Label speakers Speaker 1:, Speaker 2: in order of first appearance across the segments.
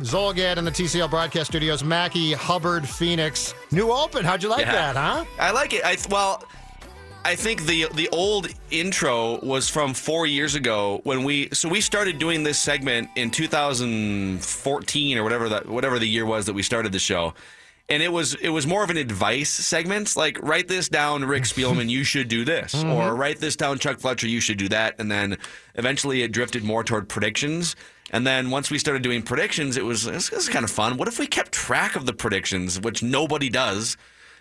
Speaker 1: Zulgad in the TCL broadcast studios. Mackey, Hubbard, Phoenix. New open. How'd you like
Speaker 2: Yeah.
Speaker 1: that, huh?
Speaker 2: I like it. I well, I think the the old intro was from four years ago when we so we started doing this segment in 2014 or whatever that whatever the year was that we started the show. And it was it was more of an advice segment, like write this down, Rick Spielman, you should do this, mm-hmm. or write this down, Chuck Fletcher, you should do that. And then eventually it drifted more toward predictions. And then once we started doing predictions, it was this is kind of fun. What if we kept track of the predictions, which nobody does?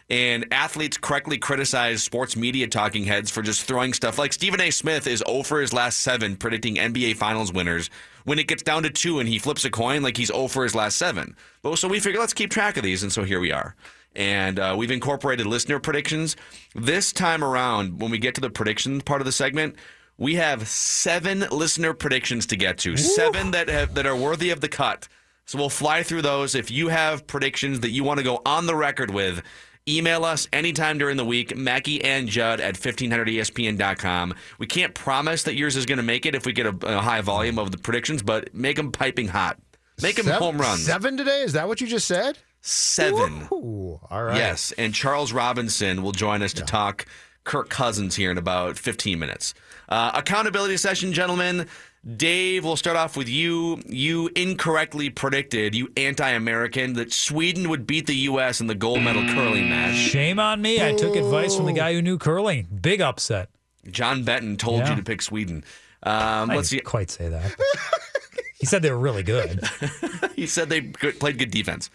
Speaker 2: and athletes correctly criticize sports media talking heads for just throwing stuff like Stephen A. Smith is 0 for his last seven predicting NBA Finals winners. When it gets down to two and he flips a coin, like he's 0 for his last seven. But so we figured let's keep track of these, and so here we are. And uh, we've incorporated listener predictions. This time around, when we get to the predictions part of the segment, we have seven listener predictions to get to. Seven that have, that are worthy of the cut. So we'll fly through those. If you have predictions that you want to go on the record with, email us anytime during the week, Mackey and Judd at E 1500ESPN.com. We can't promise that yours is going to make it if we get a, a high volume of the predictions, but make them piping hot. Make them
Speaker 1: Seven-
Speaker 2: home runs.
Speaker 1: Seven today? Is that what you just said?
Speaker 2: Seven.
Speaker 1: Ooh, all right.
Speaker 2: Yes, and Charles Robinson will join us to talk Kirk Cousins here in about 15 minutes. Uh, accountability session, gentlemen. Dave, we'll start off with you. You incorrectly predicted, you anti American, that Sweden would beat the U.S. in the gold medal curling match.
Speaker 3: Shame on me. I took advice from the guy who knew curling. Big upset.
Speaker 2: John Benton told
Speaker 3: Yeah.
Speaker 2: you to pick Sweden. Um,
Speaker 3: I
Speaker 2: let's see.
Speaker 3: didn't quite say that. he said they were really good.
Speaker 2: He said they played good defense.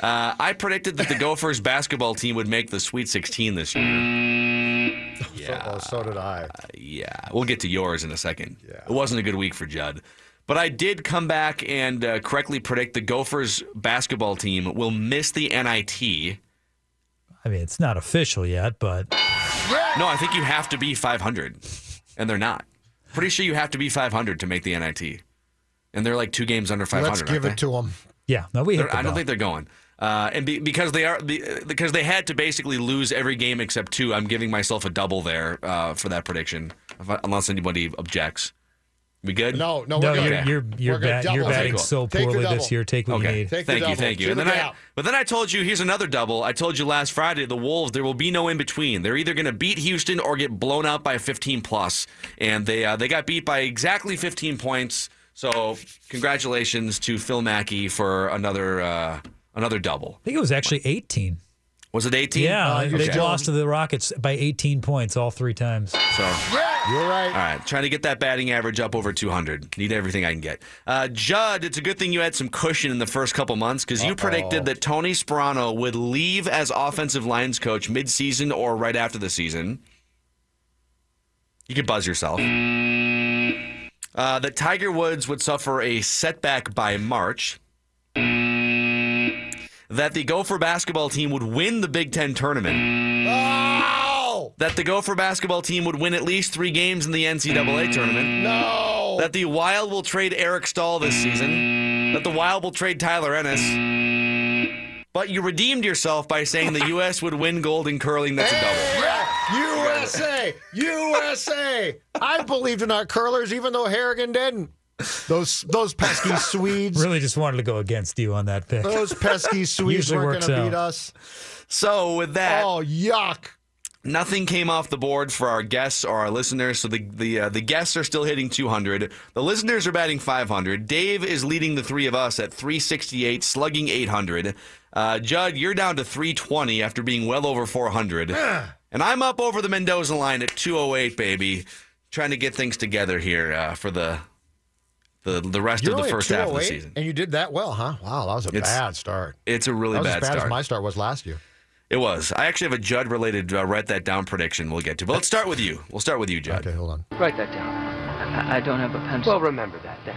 Speaker 2: Uh, I predicted that the Gophers basketball team would make the Sweet 16 this year.
Speaker 1: So, oh, so did I.
Speaker 2: Yeah, we'll get to yours in a second. Yeah. It wasn't a good week for Judd. But I did come back and uh, correctly predict the Gophers basketball team will miss the NIT.
Speaker 3: I mean, it's not official yet, but
Speaker 2: No, I think you have to be 500, and they're not. Pretty sure you have to be 500 to make the NIT. And they're like two games under 500.
Speaker 1: Let's give
Speaker 2: aren't they?
Speaker 1: it to them.
Speaker 3: yeah, no, we hit the
Speaker 2: I don't think they're going. Uh, and be, because they are be, because they had to basically lose every game except two. I'm giving myself a double there uh, for that prediction, if I- unless anybody objects. We good?
Speaker 1: No, no,
Speaker 3: no,
Speaker 1: we're
Speaker 3: you're
Speaker 1: good.
Speaker 3: you're you're,
Speaker 1: We're
Speaker 3: bat-
Speaker 1: Double.
Speaker 3: you're
Speaker 1: Okay,
Speaker 3: batting
Speaker 2: cool.
Speaker 3: so poorly this year. Take what you
Speaker 2: Okay.
Speaker 3: need.
Speaker 1: Take
Speaker 2: thank you, thank you. And then I,
Speaker 1: out.
Speaker 2: but then I told you here's another double. I told you last Friday the Wolves there will be no in between. They're either going to beat Houston or get blown out by 15 plus, and they uh, they got beat by exactly 15 points. So congratulations to Phil Mackey for another uh, another double.
Speaker 3: I think it was actually 18.
Speaker 2: Was it 18?
Speaker 3: Yeah,
Speaker 1: Uh,
Speaker 3: they
Speaker 1: you're
Speaker 3: they
Speaker 1: still-
Speaker 3: lost to the Rockets by 18 points all three times.
Speaker 2: So.
Speaker 1: You're right.
Speaker 2: All right, trying to get that batting average up over 200. Need everything I can get. Uh, Judd, it's a good thing you had some cushion in the first couple months because you predicted that Tony Sparano would leave as offensive lines coach midseason or right after the season. You could buzz yourself. Uh, that Tiger Woods would suffer a setback by March. That the Gopher basketball team would win the Big Ten tournament
Speaker 1: Oh!
Speaker 2: that the Gopher basketball team would win at least three games in the NCAA tournament.
Speaker 1: No!
Speaker 2: That the Wild will trade Eric Staal this season. That the Wild will trade Tyler Ennis. But you redeemed yourself by saying the U.S. would win gold in curling. That's a double.
Speaker 1: USA! USA! I believed in our curlers, even though Harrigan didn't. Those those pesky Swedes.
Speaker 3: Really just wanted to go against you on that pick.
Speaker 1: Those pesky Swedes
Speaker 3: Usually
Speaker 1: weren't
Speaker 3: works
Speaker 1: going to beat us.
Speaker 2: So with that,
Speaker 1: Oh, yuck.
Speaker 2: nothing came off the board for our guests or our listeners. So the the uh, the guests are still hitting 200. The listeners are batting 500. Dave is leading the three of us at 368, slugging 800. Uh, Judd, you're down to 320 after being well over 400. And I'm up over the Mendoza line at 208, baby. Trying to get things together here uh, for the the the rest
Speaker 1: You're
Speaker 2: of the first half of the season.
Speaker 1: And you did that well, huh? Wow, that was a
Speaker 2: It's-
Speaker 1: bad start.
Speaker 2: It's a really bad start.
Speaker 1: That was
Speaker 2: bad,
Speaker 1: as bad
Speaker 2: start.
Speaker 1: as my start was last year.
Speaker 2: It was. I actually have a Judd related uh, write that down prediction we'll get to. But let's start with you. We'll start with you, Judd.
Speaker 1: Okay, hold on.
Speaker 4: Write that down. I, I don't have a pencil.
Speaker 5: Well, remember that then.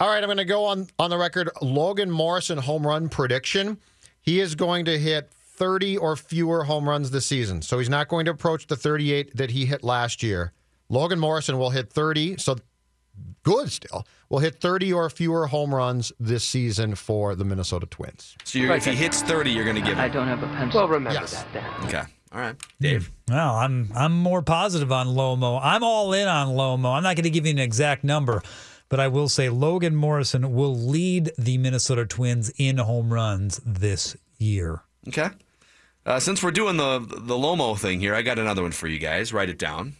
Speaker 1: All right, I'm going to go on on the record. Logan Morrison home run prediction. He is going to hit 30 or fewer home runs this season. So he's not going to approach the 38 that he hit last year. Logan Morrison will hit 30. So good still. Will hit 30 or fewer home runs this season for the Minnesota Twins.
Speaker 2: So you're, if he hits 30, you're going to give him.
Speaker 4: I don't have a pencil. Well, remember
Speaker 1: Yes.
Speaker 4: that then.
Speaker 2: Okay. All right. Hmm. Dave.
Speaker 3: Well, I'm I'm more positive on Lomo. I'm all in on Lomo. I'm not going to give you an exact number, but I will say Logan Morrison will lead the Minnesota Twins in home runs this year.
Speaker 2: Okay. Uh, since we're doing the the Lomo thing here, I got another one for you guys. Write it down.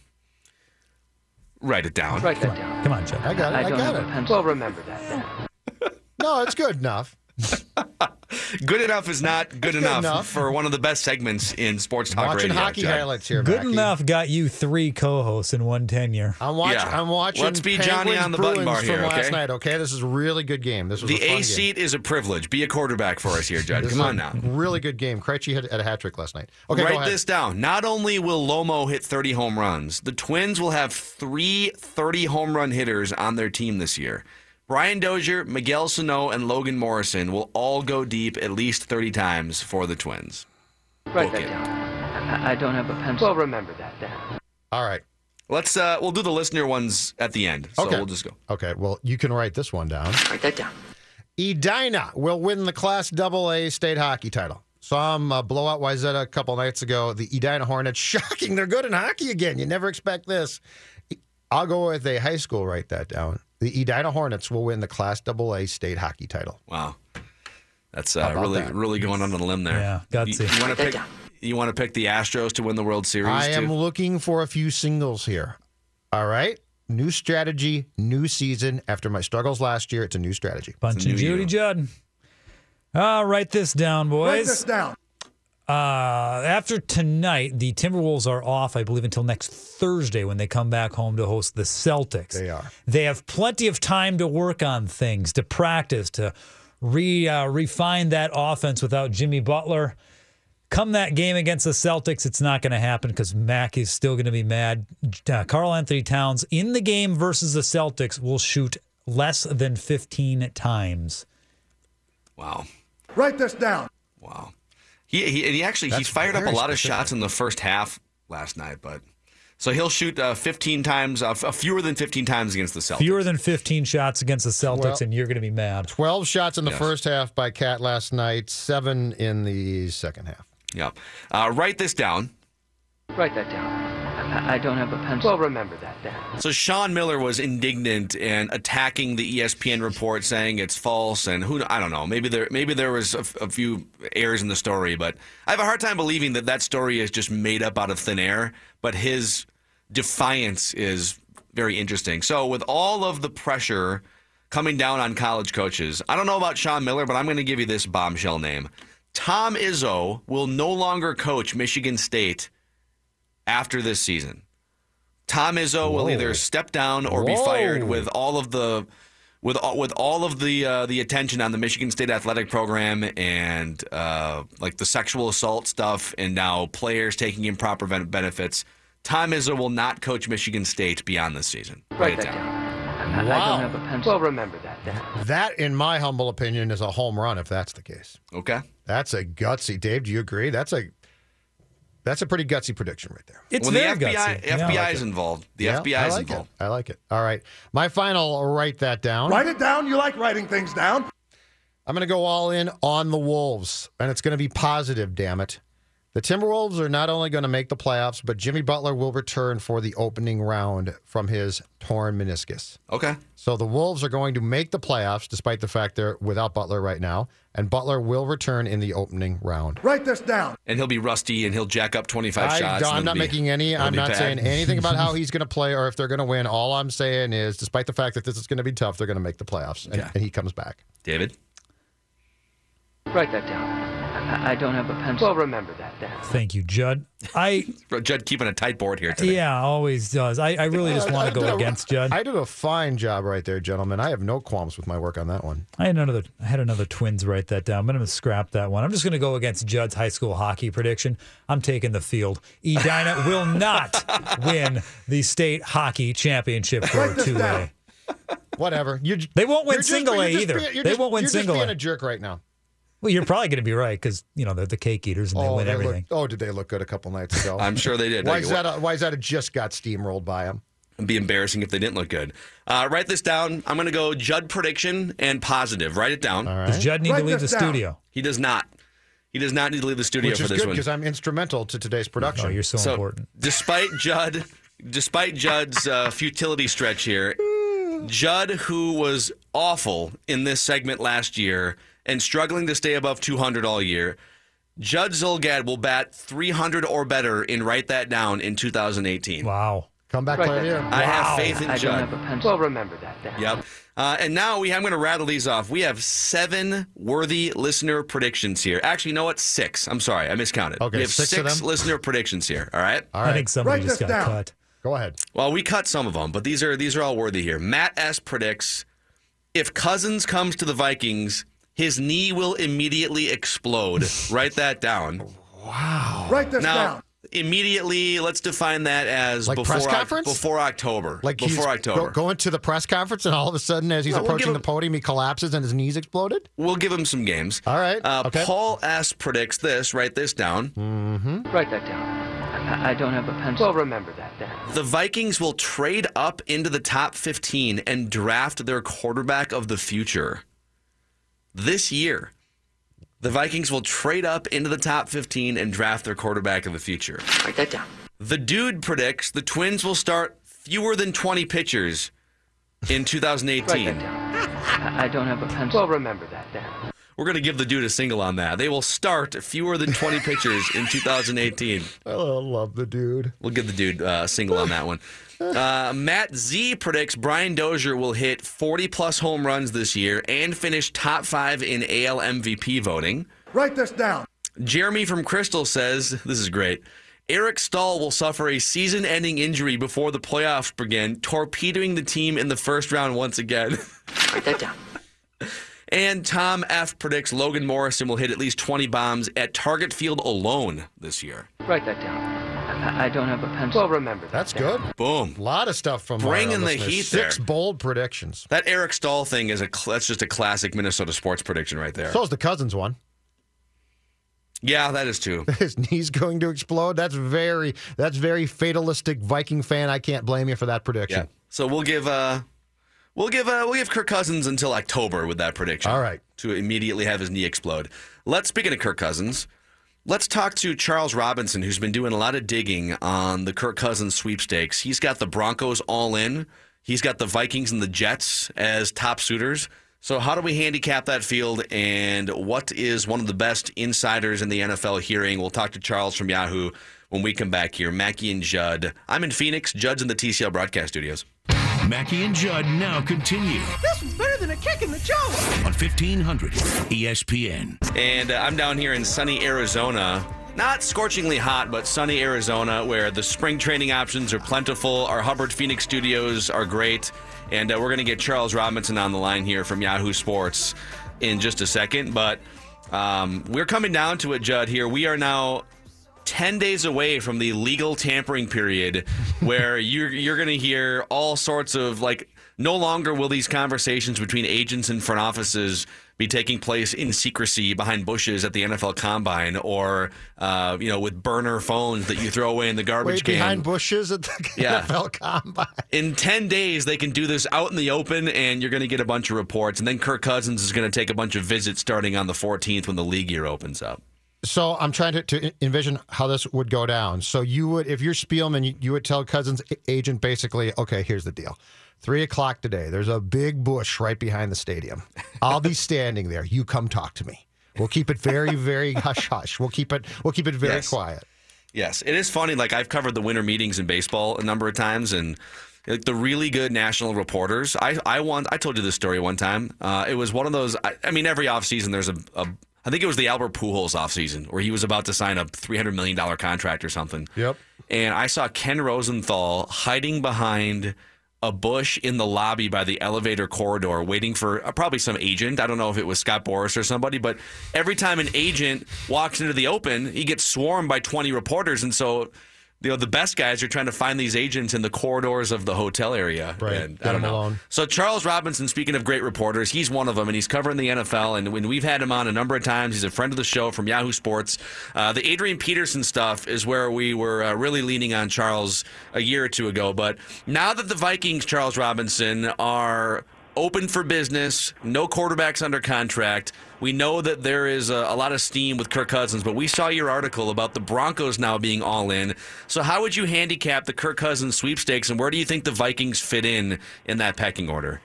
Speaker 2: Write it down.
Speaker 4: Write that down.
Speaker 3: Come on, Chuck.
Speaker 1: I got it.
Speaker 4: I
Speaker 1: I,
Speaker 4: don't
Speaker 1: got
Speaker 4: have
Speaker 1: it.
Speaker 4: a. Well, remember that then.
Speaker 1: No, it's good enough.
Speaker 2: Good enough is not good,
Speaker 1: good
Speaker 2: enough,
Speaker 1: enough.
Speaker 2: for one of the best segments in sports talk
Speaker 1: Watching
Speaker 2: radio.
Speaker 1: hockey
Speaker 2: Judd.
Speaker 1: highlights here.
Speaker 3: Good
Speaker 1: Mackey.
Speaker 3: enough got you three co-hosts in one tenure.
Speaker 1: I'm watching.
Speaker 2: Yeah.
Speaker 1: I'm watching.
Speaker 2: Let's be Johnny on the button bar here,
Speaker 1: from last
Speaker 2: okay?
Speaker 1: night. Okay, this is a really good game. This was
Speaker 2: The
Speaker 1: a
Speaker 2: A seat is a privilege. Be a quarterback for us here, Judd.
Speaker 1: This
Speaker 2: Come on now.
Speaker 1: Really good game. Krejci had, had a hat trick last night. Okay, go
Speaker 2: Write
Speaker 1: ahead.
Speaker 2: this down. Not only will Lomo hit 30 home runs, the Twins will have three 30 home run hitters on their team this year. Brian Dozier, Miguel Sano, and Logan Morrison will all go deep at least 30 times for the Twins.
Speaker 4: Write
Speaker 2: Okay.
Speaker 4: that down. I, I don't have a pencil. Well, remember that then.
Speaker 1: All right.
Speaker 2: Let's uh we'll do the listener ones at the end. So
Speaker 1: Okay.
Speaker 2: we'll just go.
Speaker 1: Okay. Well, you can write this one down.
Speaker 4: Write that down.
Speaker 1: Edina will win the Class AA state hockey title. Saw them uh, blow out Wayzata a couple nights ago. The Edina Hornets, shocking. They're good in hockey again. You never expect this. I'll go with a high school. Write that down. The Edina Hornets will win the Class AA state hockey title.
Speaker 2: Wow. That's uh, really
Speaker 1: that?
Speaker 2: really going on a limb there.
Speaker 3: Yeah, gutsy.
Speaker 2: You, you want to pick you want to pick the Astros to win the World Series
Speaker 1: I am
Speaker 2: too?
Speaker 1: looking for a few singles here. All right. New strategy, new season. After my struggles last year, it's a new strategy.
Speaker 3: Bunch
Speaker 2: new
Speaker 3: and Judy
Speaker 2: year.
Speaker 3: Judd. Uh, write this down, boys.
Speaker 5: Write this down.
Speaker 3: Uh, after tonight, the Timberwolves are off, I believe, until next Thursday when they come back home to host the Celtics.
Speaker 1: They are.
Speaker 3: They have plenty of time to work on things, to practice, to re uh, refine that offense without Jimmy Butler. Come that game against the Celtics, it's not going to happen because Mac is still going to be mad. Uh, Karl-Anthony Towns in the game versus the Celtics will shoot less than 15 times.
Speaker 2: Wow.
Speaker 5: Write this down.
Speaker 2: Wow. He he, and he actually he fired up a
Speaker 1: very
Speaker 2: lot of shots in the first half last night, but so he'll shoot uh, 15 times, uh, fewer than 15 times against the Celtics.
Speaker 3: Fewer than 15 shots against the Celtics,
Speaker 1: Well-
Speaker 3: and you're going to be mad.
Speaker 1: 12 shots in the
Speaker 2: Yes.
Speaker 1: first half by KAT last night, seven in the second half.
Speaker 2: Yeah. Uh, write this down.
Speaker 4: Write that down. I, I don't have a pencil. Well, remember that then.
Speaker 2: So Sean Miller was indignant and attacking the ESPN report, saying it's false, and who I don't know. Maybe there maybe there was a, a few errors in the story, but I have a hard time believing that that story is just made up out of thin air. But his defiance is very interesting. So with all of the pressure coming down on college coaches, I don't know about Sean Miller, but I'm going to give you this bombshell name. Tom Izzo will no longer coach Michigan State after this season. Tom Izzo will either step down or be fired with all of the with all, with all of the uh, the attention on the Michigan State athletic program and uh, like the sexual assault stuff and now players taking improper benefits. Tom Izzo will not coach Michigan State beyond this season.
Speaker 4: Write
Speaker 2: it
Speaker 4: that
Speaker 2: down.
Speaker 4: down. I, I
Speaker 1: Wow.
Speaker 4: don't have a pencil. Well, remember that then.
Speaker 1: That, in my humble opinion, is a home run if that's the case.
Speaker 2: Okay.
Speaker 1: That's a gutsy. Dave, do you agree? That's a that's a pretty gutsy prediction right there.
Speaker 3: It's
Speaker 2: when the
Speaker 3: very
Speaker 2: FBI
Speaker 3: gutsy. Yeah.
Speaker 2: FBI is involved, the
Speaker 1: Yeah,
Speaker 2: FBI
Speaker 1: I
Speaker 2: is
Speaker 1: like
Speaker 2: involved.
Speaker 1: It. I like it. All right. My final, write that down.
Speaker 5: Write it down. You like writing things down.
Speaker 1: I'm going to go all in on the Wolves, and it's going to be positive, damn it. The Timberwolves are not only going to make the playoffs, but Jimmy Butler will return for the opening round from his torn meniscus.
Speaker 2: Okay.
Speaker 1: So the Wolves are going to make the playoffs despite the fact they're without Butler right now, and Butler will return in the opening round.
Speaker 5: Write this down.
Speaker 2: And he'll be rusty and he'll jack up 25
Speaker 1: I,
Speaker 2: shots. and
Speaker 1: am not
Speaker 2: be-
Speaker 1: making any. I'm not
Speaker 2: bad.
Speaker 1: saying anything about how he's going to play or if they're going to win. All I'm saying is, despite the fact that this is going to be tough, they're going to make the playoffs, and,
Speaker 2: Okay.
Speaker 1: and he comes back.
Speaker 2: David?
Speaker 4: Write that down. I, I don't have a pencil. Well, remember that then.
Speaker 3: Thank you, Judd. I
Speaker 2: Judd keeping a tight board here today.
Speaker 3: yeah, always does. I, I really just want to go against Judd.
Speaker 1: I did a fine job right there, gentlemen. I have no qualms with my work on that one.
Speaker 3: I had another. I had another Twins write that down. but I'm going to scrap that one. I'm just going to go against Judd's high school hockey prediction. I'm taking the field. Edina will not win the state hockey championship for
Speaker 5: Write
Speaker 3: 2A.
Speaker 1: Whatever. You,
Speaker 3: They won't win
Speaker 1: you're just-
Speaker 3: single
Speaker 1: you're
Speaker 3: A
Speaker 1: just
Speaker 3: either.
Speaker 1: being- you're
Speaker 3: They
Speaker 1: just-
Speaker 3: won't win
Speaker 1: you're
Speaker 3: single
Speaker 1: just being
Speaker 3: A.
Speaker 1: a jerk right now.
Speaker 3: Well, you're probably going to be right because you know they're the cake eaters and they win
Speaker 1: they look-
Speaker 3: everything.
Speaker 1: oh, did they look good a couple nights ago?
Speaker 2: I'm sure they did.
Speaker 1: Why is that? A, why is that? A just got steamrolled by them.
Speaker 2: It'd be embarrassing if they didn't look good. Uh, write this down. I'm going to go Judd prediction and positive. Write it down.
Speaker 3: Does Judd need
Speaker 5: Write
Speaker 3: to leave the
Speaker 5: down.
Speaker 3: studio?
Speaker 2: He does not. He does not need to leave the studio
Speaker 1: Which
Speaker 2: for
Speaker 1: is
Speaker 2: this
Speaker 1: good
Speaker 2: one.
Speaker 1: because I'm instrumental to today's production.
Speaker 3: Oh, you're so,
Speaker 2: So,
Speaker 3: important.
Speaker 2: despite Judd, despite Judd's uh, futility stretch here, Judd, who was awful in this segment last year and struggling to stay above 200 all year, Judd Zulgad will bat 300 or better in write that down in 2018.
Speaker 3: Wow.
Speaker 1: Come back,
Speaker 4: Write
Speaker 1: player here.
Speaker 4: down.
Speaker 2: I have faith in
Speaker 4: I
Speaker 2: Judd.
Speaker 4: don't have a pencil. Well, remember that then.
Speaker 2: Yep. Uh, and now we, I'm going to rattle these off. We have seven worthy listener predictions here. Actually, you know what? Six. I'm sorry, I miscounted.
Speaker 1: Okay,
Speaker 2: we have
Speaker 1: six of them?
Speaker 2: listener predictions here. All right.
Speaker 1: All
Speaker 3: I
Speaker 1: right,
Speaker 3: think somebody
Speaker 5: Write
Speaker 3: just got
Speaker 5: down.
Speaker 3: cut.
Speaker 1: go ahead.
Speaker 2: Well, we cut some of them, but these are these are all worthy here. Matt S predicts if Cousins comes to the Vikings, his knee will immediately explode. Write that down. Wow.
Speaker 5: Write this
Speaker 2: Now,
Speaker 5: down.
Speaker 2: immediately, let's define that as
Speaker 1: Like
Speaker 2: before
Speaker 1: press conference?
Speaker 2: before October.
Speaker 1: Like he's
Speaker 2: before October.
Speaker 1: Go, going to the press conference, and all of a sudden, as he's
Speaker 2: No, we'll
Speaker 1: approaching the podium, he collapses and his knees exploded.
Speaker 2: We'll give him some games.
Speaker 1: All right,
Speaker 2: Uh,
Speaker 1: okay.
Speaker 2: Paul S predicts this. Write this down.
Speaker 4: Write that down. I, I don't have a pencil. Well, remember that then.
Speaker 2: The Vikings will trade up into the top 15 and draft their quarterback of the future. This year, the Vikings will trade up into the top 15 and draft their quarterback of the future.
Speaker 4: Write that down.
Speaker 2: The dude predicts the Twins will start fewer than 20 pitchers in
Speaker 4: Write
Speaker 2: 2018.
Speaker 4: that down. I, I don't have a pencil. Well, remember that then.
Speaker 2: We're going to give the dude a single on that. They will start fewer than 20 pitchers in 2018.
Speaker 1: I love the dude.
Speaker 2: We'll give the dude uh, a single on that one. Uh, Matt Z predicts Brian Dozier will hit 40 plus home runs this year and finish top five in AL MVP voting.
Speaker 5: Write this down.
Speaker 2: Jeremy from Crystal says, This is great. Eric Staal will suffer a season ending injury before the playoffs begin, torpedoing the team in the first round once again.
Speaker 4: Write that down.
Speaker 2: And Tom F predicts Logan Morrison will hit at least 20 bombs at Target Field alone this year.
Speaker 4: Write that down. I, I don't have a pencil. Well, remember that.
Speaker 1: That's good.
Speaker 2: Boom.
Speaker 1: A lot of stuff from our
Speaker 2: Bringing the
Speaker 1: listeners.
Speaker 2: heat
Speaker 1: Six
Speaker 2: there.
Speaker 1: bold predictions.
Speaker 2: That Eric Staal thing is a cl- that's just a classic Minnesota sports prediction right there.
Speaker 1: So is the Cousins one.
Speaker 2: yeah, that is true.
Speaker 1: His knee's going to explode. That's very. That's very fatalistic Viking fan. I can't blame you for that prediction.
Speaker 2: Yeah. So we'll give uh we'll give uh we'll give Kirk Cousins until October with that prediction.
Speaker 1: All right.
Speaker 2: To immediately have his knee explode. Let's speaking of Kirk Cousins, let's talk to Charles Robinson, who's been doing a lot of digging on the Kirk Cousins sweepstakes. He's got the Broncos all in. He's got the Vikings and the Jets as top suitors. So how do we handicap that field and what is one of the best insiders in the NFL hearing? We'll talk to Charles from Yahoo when we come back here. Mackey and Judd. I'm in Phoenix, Judd's in the TCL broadcast studios.
Speaker 6: Mackey and Judd now continue
Speaker 7: This was better than a kick in the jaw.
Speaker 6: on E 1500 ESPN.
Speaker 2: And uh, I'm down here in sunny Arizona. Not scorchingly hot, but sunny Arizona, where the spring training options are plentiful. Our Hubbard Phoenix studios are great. And uh, we're going to get Charles Robinson on the line here from Yahoo Sports in just a second. But um, we're coming down to it, Judd, here. We are now 10 days away from the legal tampering period where you're you're going to hear all sorts of like no longer will these conversations between agents and front offices be taking place in secrecy behind bushes at the NFL combine or uh, you know with burner phones that you throw away in the garbage
Speaker 1: Wait
Speaker 2: can
Speaker 1: behind bushes at the
Speaker 2: Yeah.
Speaker 1: NFL Combine.
Speaker 2: in 10 days they can do this out in the open and you're going to get a bunch of reports and then Kirk Cousins is going to take a bunch of visits starting on the 14th when the league year opens up
Speaker 1: So I'm trying to, to envision how this would go down. So you would, if you're Spielman, you, you would tell Cousins' agent basically, okay, here's the deal. Three o'clock today. There's a big bush right behind the stadium. I'll be standing there. You come talk to me. We'll keep it very, very hush hush. We'll keep it. We'll keep it very
Speaker 2: Yes.
Speaker 1: quiet.
Speaker 2: Yes, it is funny. Like I've covered the winter meetings in baseball a number of times, and like the really good national reporters. I I want. I told you this story one time. Uh, it was one of those. I, I mean, every offseason there's a, a. I think it was the Albert Pujols offseason where he was about to sign a three hundred million dollar contract or something.
Speaker 1: Yep.
Speaker 2: And I saw Ken Rosenthal hiding behind a bush in the lobby by the elevator corridor, waiting for uh, probably some agent. I don't know if it was Scott Boras or somebody, but every time an agent walks into the open, he gets swarmed by 20 reporters. And so you know the best guys are trying to find these agents in the corridors of the hotel area.
Speaker 1: Right.
Speaker 2: And I don't know.
Speaker 1: alone.
Speaker 2: So Charles Robinson, speaking of great reporters, he's one of them, and he's covering the NFL. And when we've had him on a number of times, he's a friend of the show from Yahoo Sports. Uh, the Adrian Peterson stuff is where we were uh, really leaning on Charles a year or two ago. But now that the Vikings, Charles Robinson, are open for business, no quarterbacks under contract. We know that there is a, a, lot of steam with Kirk Cousins, but we saw your article about the Broncos now being all in. So, how would you handicap the Kirk Cousins sweepstakes, and where do you think the Vikings fit in in that pecking order?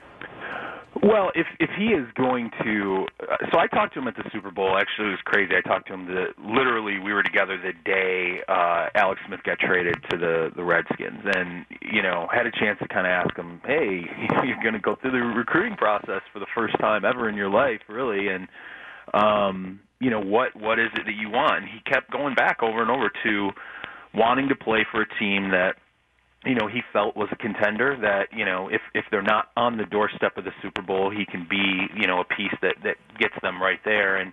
Speaker 8: Well, if if he is going to, uh, so I talked to him at the Super Bowl. Actually, it was crazy. I talked to him the literally we were together the day uh, Alex Smith got traded to the the Redskins, and you know had a chance to kind of ask him, hey, you're going to go through the recruiting process for the first time ever in your life, really, and um, you know what what is it that you want? And he kept going back over and over to wanting to play for a team that you know he felt was a contender that you know if if they're not on the doorstep of the Super Bowl he can be you know a piece that that gets them right there. And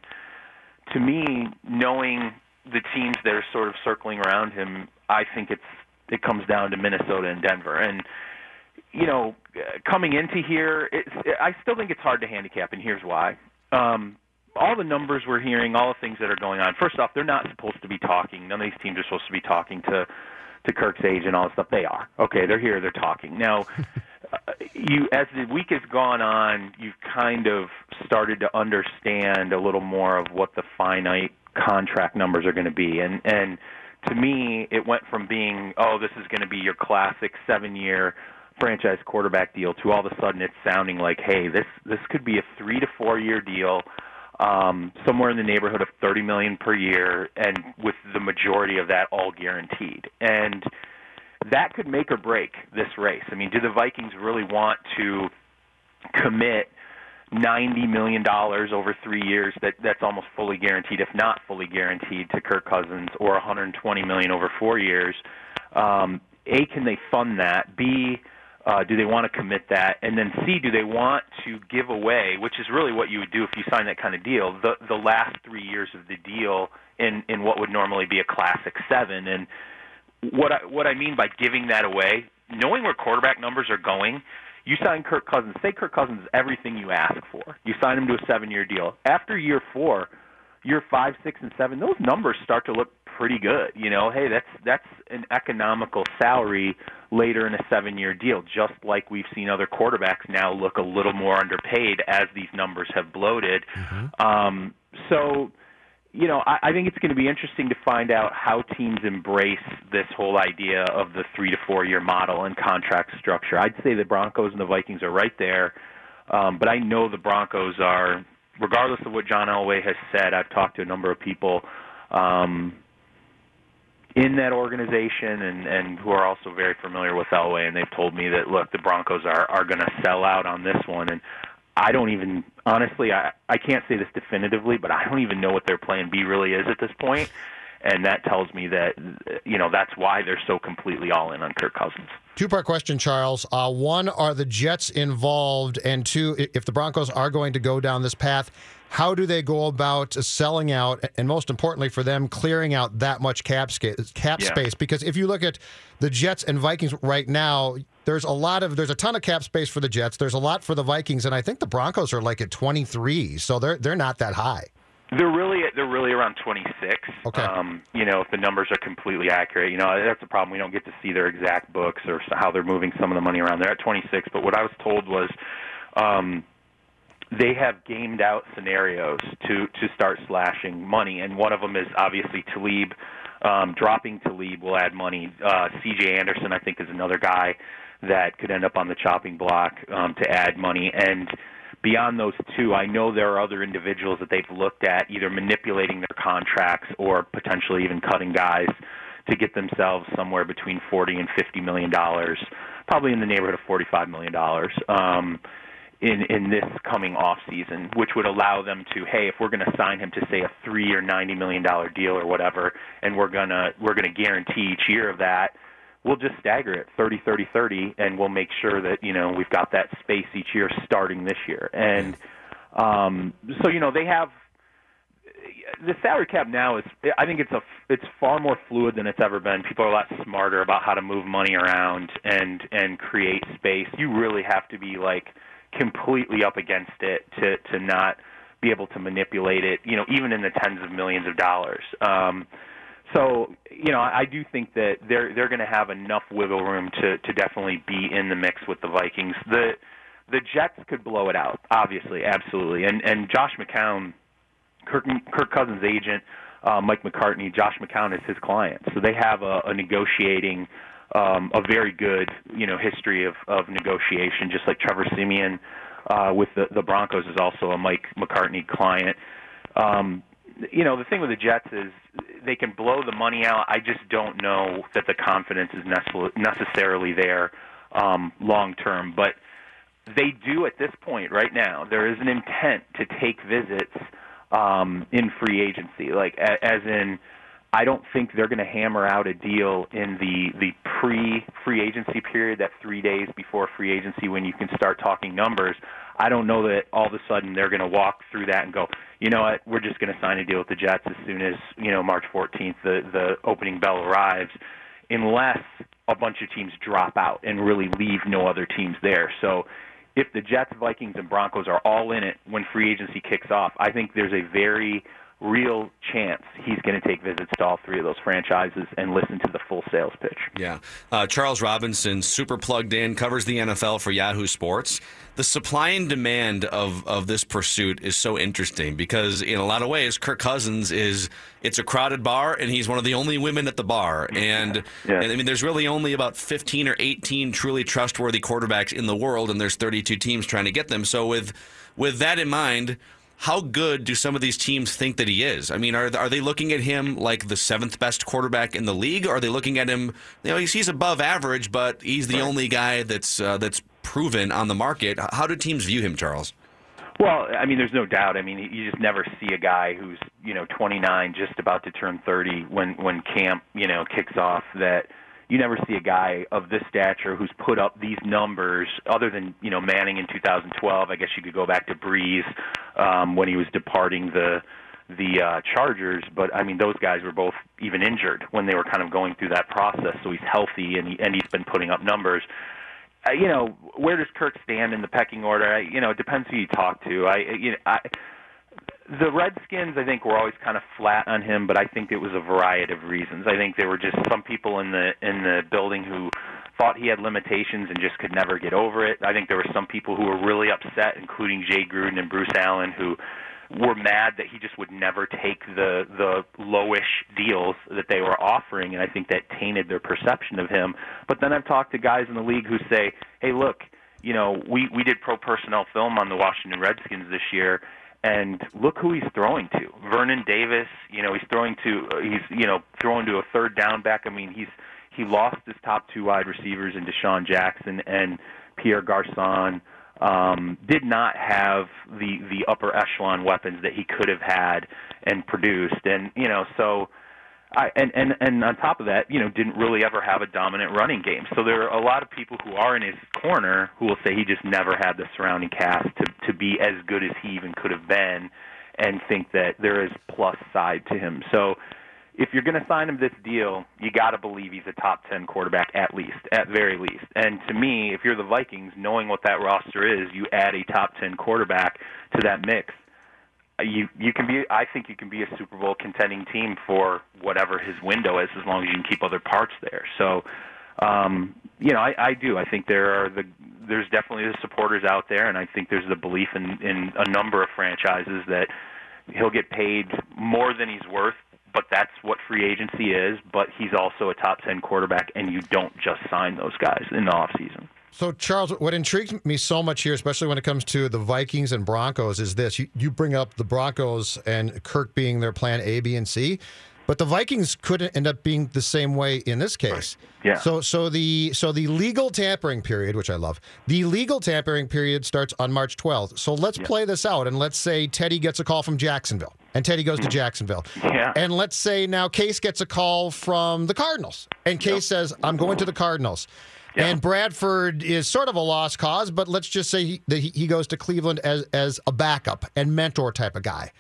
Speaker 8: to me knowing the teams that are sort of circling around him I think it's it comes down to Minnesota and Denver. And you know coming into here it's I still think it's hard to handicap and here's why. Um all the numbers we're hearing all the things that are going on first off they're not supposed to be talking. None of these teams are supposed to be talking to to Kirk's age and all this stuff. They are okay. They're here. They're talking now. uh, you, as the week has gone on, you've kind of started to understand a little more of what the finite contract numbers are going to be, and and to me, it went from being oh, this is going to be your classic seven-year franchise quarterback deal to all of a sudden it's sounding like hey, this this could be a three to four-year deal um, somewhere in the neighborhood of 30 million per year, and with the majority of that all guaranteed. And that could make or break this race. I mean, do the Vikings really want to commit 90 million dollars over three years? That that's almost fully guaranteed, if not fully guaranteed, to Kirk Cousins, or 120 million over four years. Um, a, can they fund that? B, uh, do they want to commit that? And then C, do they want to give away, which is really what you would do if you sign that kind of deal, the the last three years of the deal in in what would normally be a classic seven? And what I what I mean by giving that away, knowing where quarterback numbers are going, you sign Kirk Cousins. Say Kirk Cousins is everything you ask for. You sign him to a seven year deal. After year four, year five, six, and seven, those numbers start to look pretty good. You know, hey, that's that's an economical salary later in a seven-year deal, just like we've seen other quarterbacks now look a little more underpaid as these numbers have bloated. Mm-hmm. Um, so, you know, I, I think it's going to be interesting to find out how teams embrace this whole idea of the three to four-year model and contract structure. I'd say the Broncos and the Vikings are right there, um, but I know the Broncos are, regardless of what John Elway has said. I've talked to a number of people. Um, in that organization and and who are also very familiar with Elway and they've told me that look the Broncos are are going to sell out on this one and I don't even honestly I I can't say this definitively but I don't even know what their plan B really is at this point and that tells me that you know that's why they're so completely all in on Kirk Cousins.
Speaker 1: Two part question, Charles. Uh, one, are the Jets involved? And two, if the Broncos are going to go down this path, how do they go about selling out? And most importantly, for them, clearing out that much cap, sca- cap
Speaker 8: Yeah.
Speaker 1: space? Because if you look at the Jets and Vikings right now, there's a lot of there's a ton of cap space for the Jets. There's a lot for the Vikings, and I think the Broncos are like at 23, so they're they're not that high.
Speaker 8: They're really they're really around 26.
Speaker 1: Okay.
Speaker 8: Um, you know, if the numbers are completely accurate, you know that's the problem. We don't get to see their exact books or how they're moving some of the money around. They're at 26, but what I was told was um, they have gamed out scenarios to to start slashing money, and one of them is obviously Talib. Um, dropping Talib will add money. Uh, C.J. Anderson, I think, is another guy that could end up on the chopping block um, to add money and beyond those two, I know there are other individuals that they've looked at either manipulating their contracts or potentially even cutting guys to get themselves somewhere between 40 and 50 million dollars, probably in the neighborhood of 45 million dollars. Um, in in this coming off season, which would allow them to, hey, if we're going to sign him to say a three or ninety million dollar deal or whatever, and we're gonna we're gonna guarantee each year of that, we'll just stagger it 30 30 30 and we'll make sure that you know we've got that space each year starting this year and um so you know they have the salary cap now is I think it's a it's far more fluid than it's ever been. People are a lot smarter about how to move money around and and create space. You really have to be like completely up against it to to not be able to manipulate it, you know, even in the tens of millions of dollars. Um so, you know, I do think that they're they're going to have enough wiggle room to to definitely be in the mix with the Vikings. The the Jets could blow it out, obviously, absolutely. And and Josh McCown Kirk, Kirk Cousins' agent, uh, Mike McCartney, Josh McCown is his client, so they have a, a negotiating, um, a very good, you know, history of, of negotiation. Just like Trevor Siemian uh, with the, the Broncos is also a Mike McCartney client. Um, you know, the thing with the Jets is they can blow the money out. I just don't know that the confidence is necessarily there um, long term, but they do at this point right now. There is an intent to take visits um, in free agency. Like as in, I don't think they're going to hammer out a deal in the the pre free agency period, that three days before free agency when you can start talking numbers. I don't know that all of a sudden they're going to walk through that and go, you know what, we're just going to sign a deal with the Jets as soon as you know March 14th the the opening bell arrives, unless a bunch of teams drop out and really leave no other teams there. So if the Jets, Vikings, and Broncos are all in it when free agency kicks off, I think there's a very real chance he's going to take visits to all three of those franchises and listen to the full sales pitch.
Speaker 2: Yeah. Uh, Charles Robinson, super plugged in, covers the NFL for Yahoo Sports. The supply and demand of, of this pursuit is so interesting because, in a lot of ways, Kirk Cousins is it's a crowded bar and he's one of the only women at the bar. And,
Speaker 8: yeah.
Speaker 2: and I mean, there's really only about 15 or 18 truly trustworthy quarterbacks in the world, and there's 32 teams trying to get them. So, with with that in mind, how good do some of these teams think that he is? I mean, are are they looking at him like the seventh best quarterback in the league? Or are they looking at him? You know, he's, he's above average, but he's the right. only guy that's uh, that's proven on the market. How do teams view him, Charles?
Speaker 8: Well, I mean, there's no doubt. I mean, you just never see a guy who's you know 29, just about to turn 30 when when camp you know kicks off that you never see a guy of this stature who's put up these numbers other than you know Manning in 2012. I guess you could go back to Brees um, when he was departing the the uh, Chargers, but I mean those guys were both even injured when they were kind of going through that process. So he's healthy and he, and he's been putting up numbers. Uh, you know, where does Kirk stand in the pecking order? I, you know, it depends who you talk to. I you know, I the Redskins, I think, were always kind of flat on him, but I think it was a variety of reasons. I think there were just some people in the in the building who thought he had limitations and just could never get over it. I think there were some people who were really upset, including Jay Gruden and Bruce Allen, who were mad that he just would never take the the lowish deals that they were offering, and I think that tainted their perception of him. But then I've talked to guys in the league who say, "Hey, look." You know, we we did pro personnel film on the Washington Redskins this year, and look who he's throwing to. Vernon Davis, you know, he's throwing to uh, he's you know throwing to a third down back. I mean, he's he lost his top two wide receivers in DeSean Jackson and Pierre Garcon. Um, did not have the the upper echelon weapons that he could have had and produced, and you know so I, and and and on top of that, you know, didn't really ever have a dominant running game. So there are a lot of people who are in his corner who will say he just never had the surrounding cast to to be as good as he even could have been, and think that there is plus side to him. So if you're going to sign him this deal, you got to believe he's a top 10 quarterback at least, at very least. And to me, if you're the Vikings, knowing what that roster is, you add a top 10 quarterback to that mix you you can be I think you can be a Super Bowl contending team for whatever his window is as long as you can keep other parts there. So um, you know, I, I do. I think there are the there's definitely the supporters out there, and I think there's the belief in in a number of franchises that he'll get paid more than he's worth. But that's what free agency is. But he's also a top ten quarterback, and you don't just sign those guys in the off season.
Speaker 1: So, Charles, what intrigues me so much here, especially when it comes to the Vikings and Broncos, is this. You, you bring up the Broncos and Kirk being their plan A, B, and C. But the Vikings couldn't end up being the same way in this case.
Speaker 8: Right. Yeah.
Speaker 1: So so the so the legal tampering period, which I love, the legal tampering period starts on March 12th. So let's yeah. play this out, and let's say Teddy gets a call from Jacksonville, and Teddy goes to mm-hmm. Jacksonville.
Speaker 8: Yeah.
Speaker 1: And let's say now Case gets a call from the Cardinals, and Case yep. says, "I'm going to the Cardinals." Yeah. And Bradford is sort of a lost cause, but let's just say he, he goes to Cleveland as as a backup and mentor type of guy.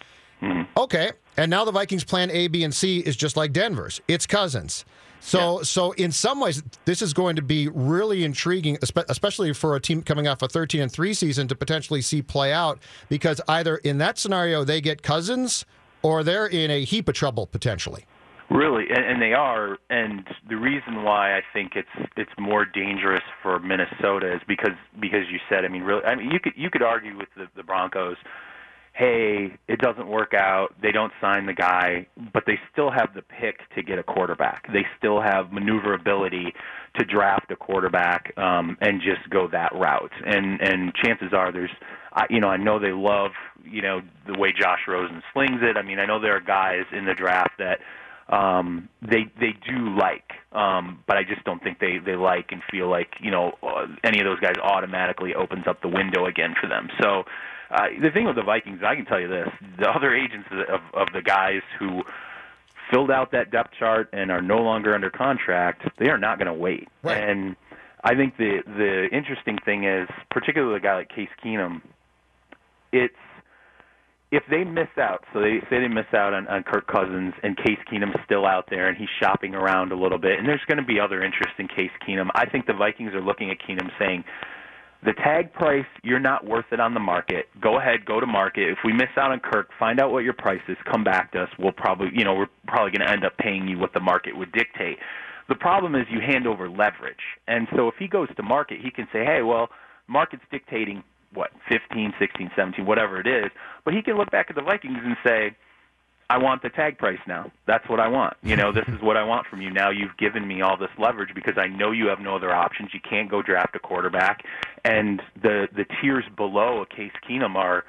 Speaker 1: Mm-hmm. Okay, and now the Vikings' plan A, B, and C is just like Denver's. It's Cousins. So, so in some ways, this is going to be really intriguing, especially for a team coming off a 13 and three season to potentially see play out. Because either in that scenario they get Cousins, or they're in a heap of trouble potentially.
Speaker 8: Really, and, and they are. And the reason why I think it's it's more dangerous for Minnesota is because because you said. I mean, really. I mean, you could you could argue with the, the Broncos. Hey, it doesn't work out. They don't sign the guy, but they still have the pick to get a quarterback. They still have maneuverability to draft a quarterback um, and just go that route. And and chances are there's, I, you know, I know they love you know the way Josh Rosen slings it. I mean, I know there are guys in the draft that um, they they do like, um, but I just don't think they they like and feel like you know uh, any of those guys automatically opens up the window again for them. So uh, the thing with the Vikings, I can tell you this: the other agents of of the guys who filled out that depth chart and are no longer under contract, they are not going to wait.
Speaker 1: Right.
Speaker 8: And I think the the interesting thing is, particularly a guy like Case Keenum, it's if they miss out, so they say they miss out on, on Kirk Cousins and Case Keenum's still out there and he's shopping around a little bit, and there's going to be other interest in Case Keenum. I think the Vikings are looking at Keenum saying, the tag price, you're not worth it on the market. Go ahead, go to market. If we miss out on Kirk, find out what your price is. Come back to us. We'll probably, you know, we're probably going to end up paying you what the market would dictate. The problem is you hand over leverage, and so if he goes to market, he can say, hey, well, market's dictating what 15, 16, 17, whatever it is. But he can look back at the Vikings and say, I want the tag price now. That's what I want. You know, this is what I want from you. Now you've given me all this leverage because I know you have no other options. You can't go draft a quarterback, and the the tiers below a Case Keenum are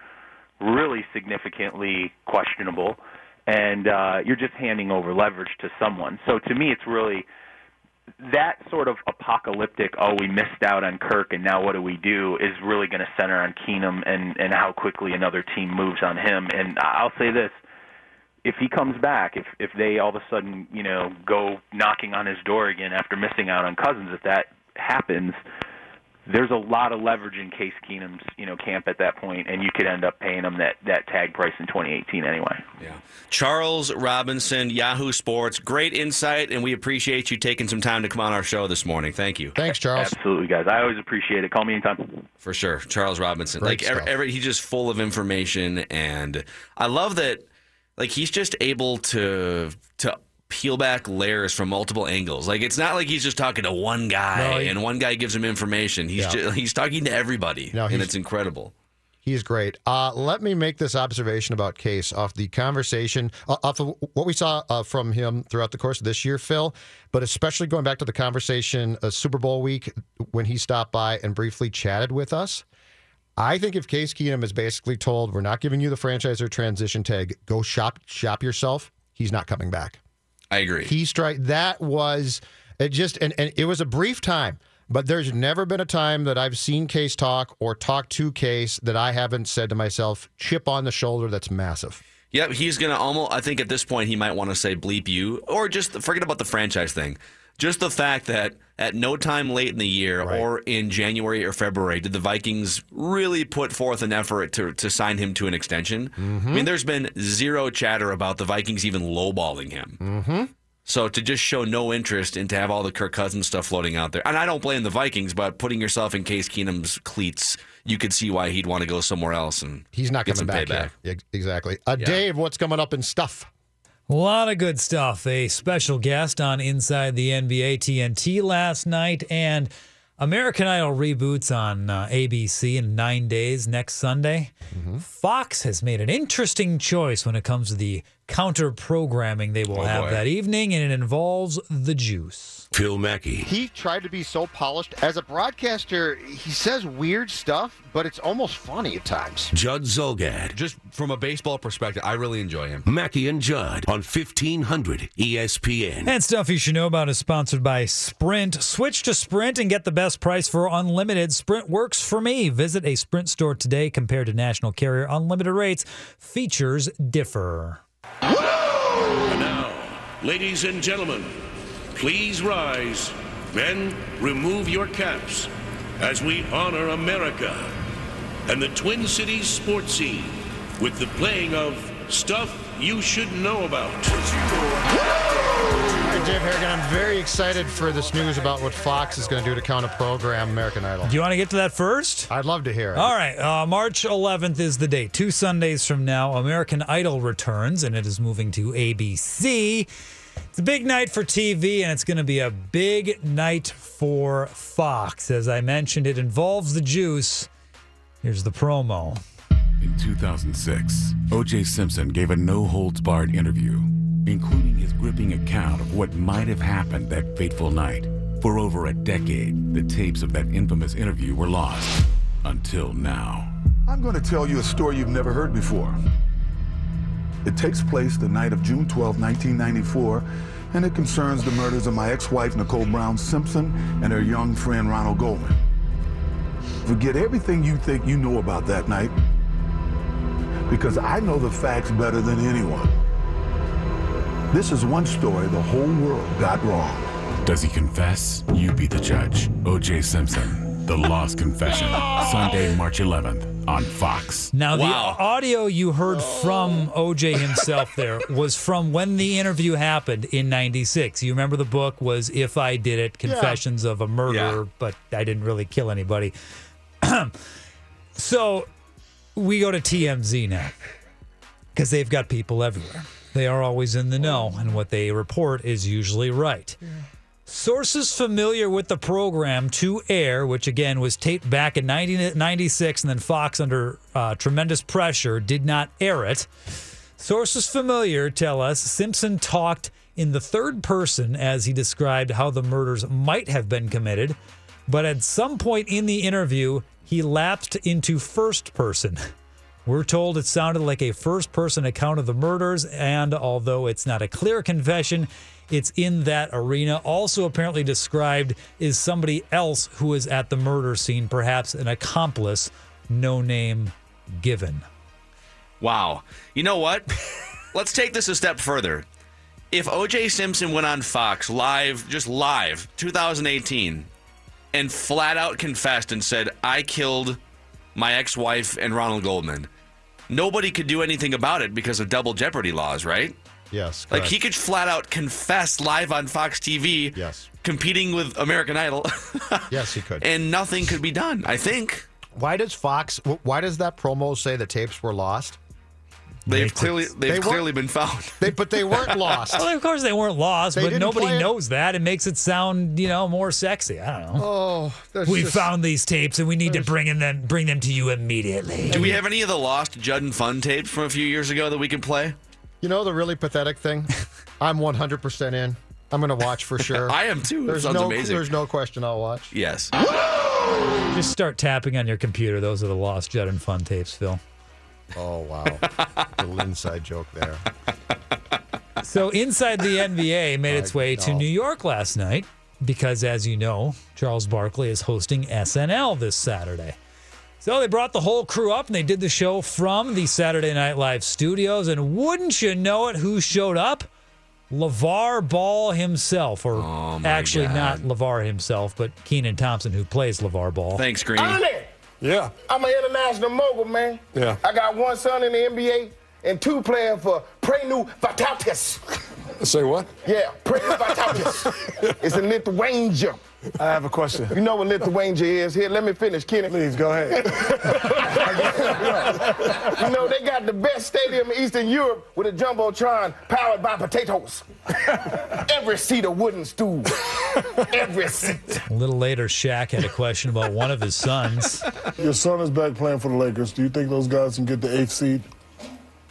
Speaker 8: really significantly questionable, and uh, you're just handing over leverage to someone. So to me, it's really that sort of apocalyptic, oh, we missed out on Kirk and now what do we do, is really going to center on Keenum and, and how quickly another team moves on him. And I'll say this if he comes back, if if they all of a sudden, you know, go knocking on his door again after missing out on Cousins, if that happens, there's a lot of leverage in Case Keenum's, you know, camp at that point, and you could end up paying him that that tag price in 2018 anyway.
Speaker 2: Yeah. Charles Robinson, Yahoo Sports, great insight, and we appreciate you taking some time to come on our show this morning. Thank you.
Speaker 1: Thanks, Charles.
Speaker 8: Absolutely, guys. I always appreciate it. Call me anytime.
Speaker 2: For sure, Charles Robinson.
Speaker 1: Great
Speaker 2: like every, every, he's just full of information, and I love that. Like he's just able to to peel back layers from multiple angles. Like it's not like he's just talking to one guy
Speaker 1: No, he-
Speaker 2: and one guy gives him information. He's
Speaker 1: Yeah.
Speaker 2: ju- he's talking to everybody,
Speaker 1: No,
Speaker 2: and it's incredible.
Speaker 1: He's great. Uh, let me make this observation about Case off the conversation, uh, off of what we saw uh, from him throughout the course of this year, Phil, but especially going back to the conversation uh, Super Bowl week when he stopped by and briefly chatted with us. I think if Case Keenum is basically told, we're not giving you the franchise or transition tag, go shop shop yourself, he's not coming back.
Speaker 2: I agree.
Speaker 1: He strike that was it just and, and it was a brief time, but there's never been a time that I've seen Case talk or talk to Case that I haven't said to myself, chip on the shoulder that's massive.
Speaker 2: Yep, he's gonna almost. I think at this point he might want to say bleep you, or just forget about the franchise thing. Just the fact that at no time late in the year
Speaker 1: Right.
Speaker 2: or in January or February did the Vikings really put forth an effort to to sign him to an extension. I mean, there's been zero chatter about the Vikings even lowballing him. Mm-hmm. So to just show no interest and to have all the Kirk Cousins stuff floating out there, and I don't blame the Vikings, but putting yourself in Case Keenum's cleats, you could see why he'd want to go somewhere else and
Speaker 1: He's not coming back
Speaker 2: payback.
Speaker 1: Exactly. Uh, Dave, what's coming up in stuff?
Speaker 3: A lot of good stuff. A special guest on Inside the NBA TNT last night, and American Idol reboots on uh, ABC in nine days next Sunday. Fox has made an interesting choice when it comes to the counter programming they will
Speaker 2: Oh,
Speaker 3: have
Speaker 2: boy.
Speaker 3: that evening, and it involves the juice.
Speaker 6: Phil Mackey.
Speaker 9: He tried to be so polished. As a broadcaster, he says weird stuff, but it's almost funny at times.
Speaker 6: Judd Zulgad.
Speaker 10: Just from a baseball perspective, I really enjoy him.
Speaker 6: Mackey and Judd on E 1500 ESPN.
Speaker 3: And stuff you should know about is sponsored by Sprint. Switch to Sprint and get the best price for unlimited. Sprint works for me. Visit a Sprint store today compared to national carrier unlimited rates. Features differ.
Speaker 6: And now, ladies and gentlemen, please rise. Men, remove your caps as we honor America and the Twin Cities sports scene with the playing of Stuff you should know about.
Speaker 1: All right, Dave Harrigan, I'm very excited for this news about what Fox is going to do to counter program American Idol.
Speaker 3: Do you want to get to that first?
Speaker 1: I'd love to hear it.
Speaker 3: All right, uh, March 11th is the date. Two Sundays from now, American Idol returns, and it is moving to ABC. It's a big night for TV, and it's going to be a big night for Fox. As I mentioned, it involves the juice. Here's the promo.
Speaker 11: In 2006, O.J. Simpson gave a no holds barred interview, including his gripping account of what might have happened that fateful night. For over a decade, the tapes of that infamous interview were lost. Until now.
Speaker 5: I'm going to tell you a story you've never heard before. It takes place the night of June 12, 1994, and it concerns the murders of my ex-wife, Nicole Brown Simpson, and her young friend, Ronald Goldman. Forget everything you think you know about that night, because I know the facts better than anyone. This is one story the whole world got wrong.
Speaker 11: Does he confess? You be the judge. O.J. Simpson, The Lost Confession. Sunday, March 11th on Fox.
Speaker 3: Now, the audio you heard from OJ himself there was from when the interview happened in 96. You remember the book was If I Did It Confessions of a Murderer, but I didn't really kill anybody. so we go to TMZ now because they've got people everywhere. They are always in the know, and what they report is usually right. Sources familiar with the program to air, which again was taped back in 1996, and then Fox, under uh, tremendous pressure, did not air it. Sources familiar tell us Simpson talked in the third person as he described how the murders might have been committed, but at some point in the interview, he lapsed into first person. We're told it sounded like a first person account of the murders, and although it's not a clear confession, it's in that arena. Also, apparently described is somebody else who was at the murder scene, perhaps an accomplice, no name given.
Speaker 2: Wow. You know what? Let's take this a step further. If OJ Simpson went on Fox live, just live, 2018, and flat out confessed and said, I killed my ex wife and Ronald Goldman, nobody could do anything about it because of double jeopardy laws, right?
Speaker 1: Yes.
Speaker 2: Like
Speaker 1: correct.
Speaker 2: he could flat out confess live on Fox TV,
Speaker 1: Yes.
Speaker 2: competing with American Idol,
Speaker 1: Yes, he could.
Speaker 2: and nothing could be done. I think
Speaker 1: Why does Fox? Why does that promo say the tapes were lost?
Speaker 2: They've
Speaker 3: Makes
Speaker 2: clearly they've
Speaker 1: They
Speaker 2: clearly been found.
Speaker 1: They, but they weren't lost.
Speaker 3: Well, of course they weren't lost,
Speaker 1: They
Speaker 3: but nobody knows that. It makes it sound, you know, more sexy. I don't know.
Speaker 1: Oh,
Speaker 3: we
Speaker 1: just-
Speaker 3: found these tapes and we need to bring in them bring them to you immediately.
Speaker 2: Do we have any of the lost Judd and Fun tapes from a few years ago that we can play?
Speaker 1: You know the really pathetic thing? I'm 100% in. I'm going to watch for sure.
Speaker 2: I am too.
Speaker 1: There's
Speaker 2: sounds
Speaker 1: no,
Speaker 2: amazing.
Speaker 1: There's no question I'll watch.
Speaker 2: Yes.
Speaker 3: Just start tapping on your computer. Those are the lost Judd and Fun tapes, Phil.
Speaker 1: Oh wow, little inside joke there.
Speaker 3: So inside the NBA made its way to. New York last night because, as you know, Charles Barkley is hosting SNL this Saturday. So they brought the whole crew up and they did the show from the Saturday Night Live studios. And wouldn't you know it, who showed up? LaVar Ball himself, or
Speaker 2: Oh,
Speaker 3: actually
Speaker 2: God.
Speaker 3: not LaVar himself, but Kenan Thompson, who plays LaVar Ball.
Speaker 2: Thanks, Greeny.
Speaker 12: Yeah. I'm an international mogul, man.
Speaker 10: Yeah.
Speaker 12: I got one son in the NBA and two playing for Prienu Vytautas.
Speaker 10: Say what?
Speaker 12: Yeah, Prienu Vytautas. it's a Lithuania.
Speaker 10: I have a question.
Speaker 12: You know what Lithuania is? Here, let me finish, Kenny.
Speaker 10: Please go ahead.
Speaker 12: You know, they got the best stadium in Eastern Europe with a Jumbotron powered by potatoes. Every seat a wooden stool. Every seat.
Speaker 3: A little later, Shaq had a question about one of his sons.
Speaker 13: Your son is back playing for the Lakers. Do you think those guys can get the eighth seed?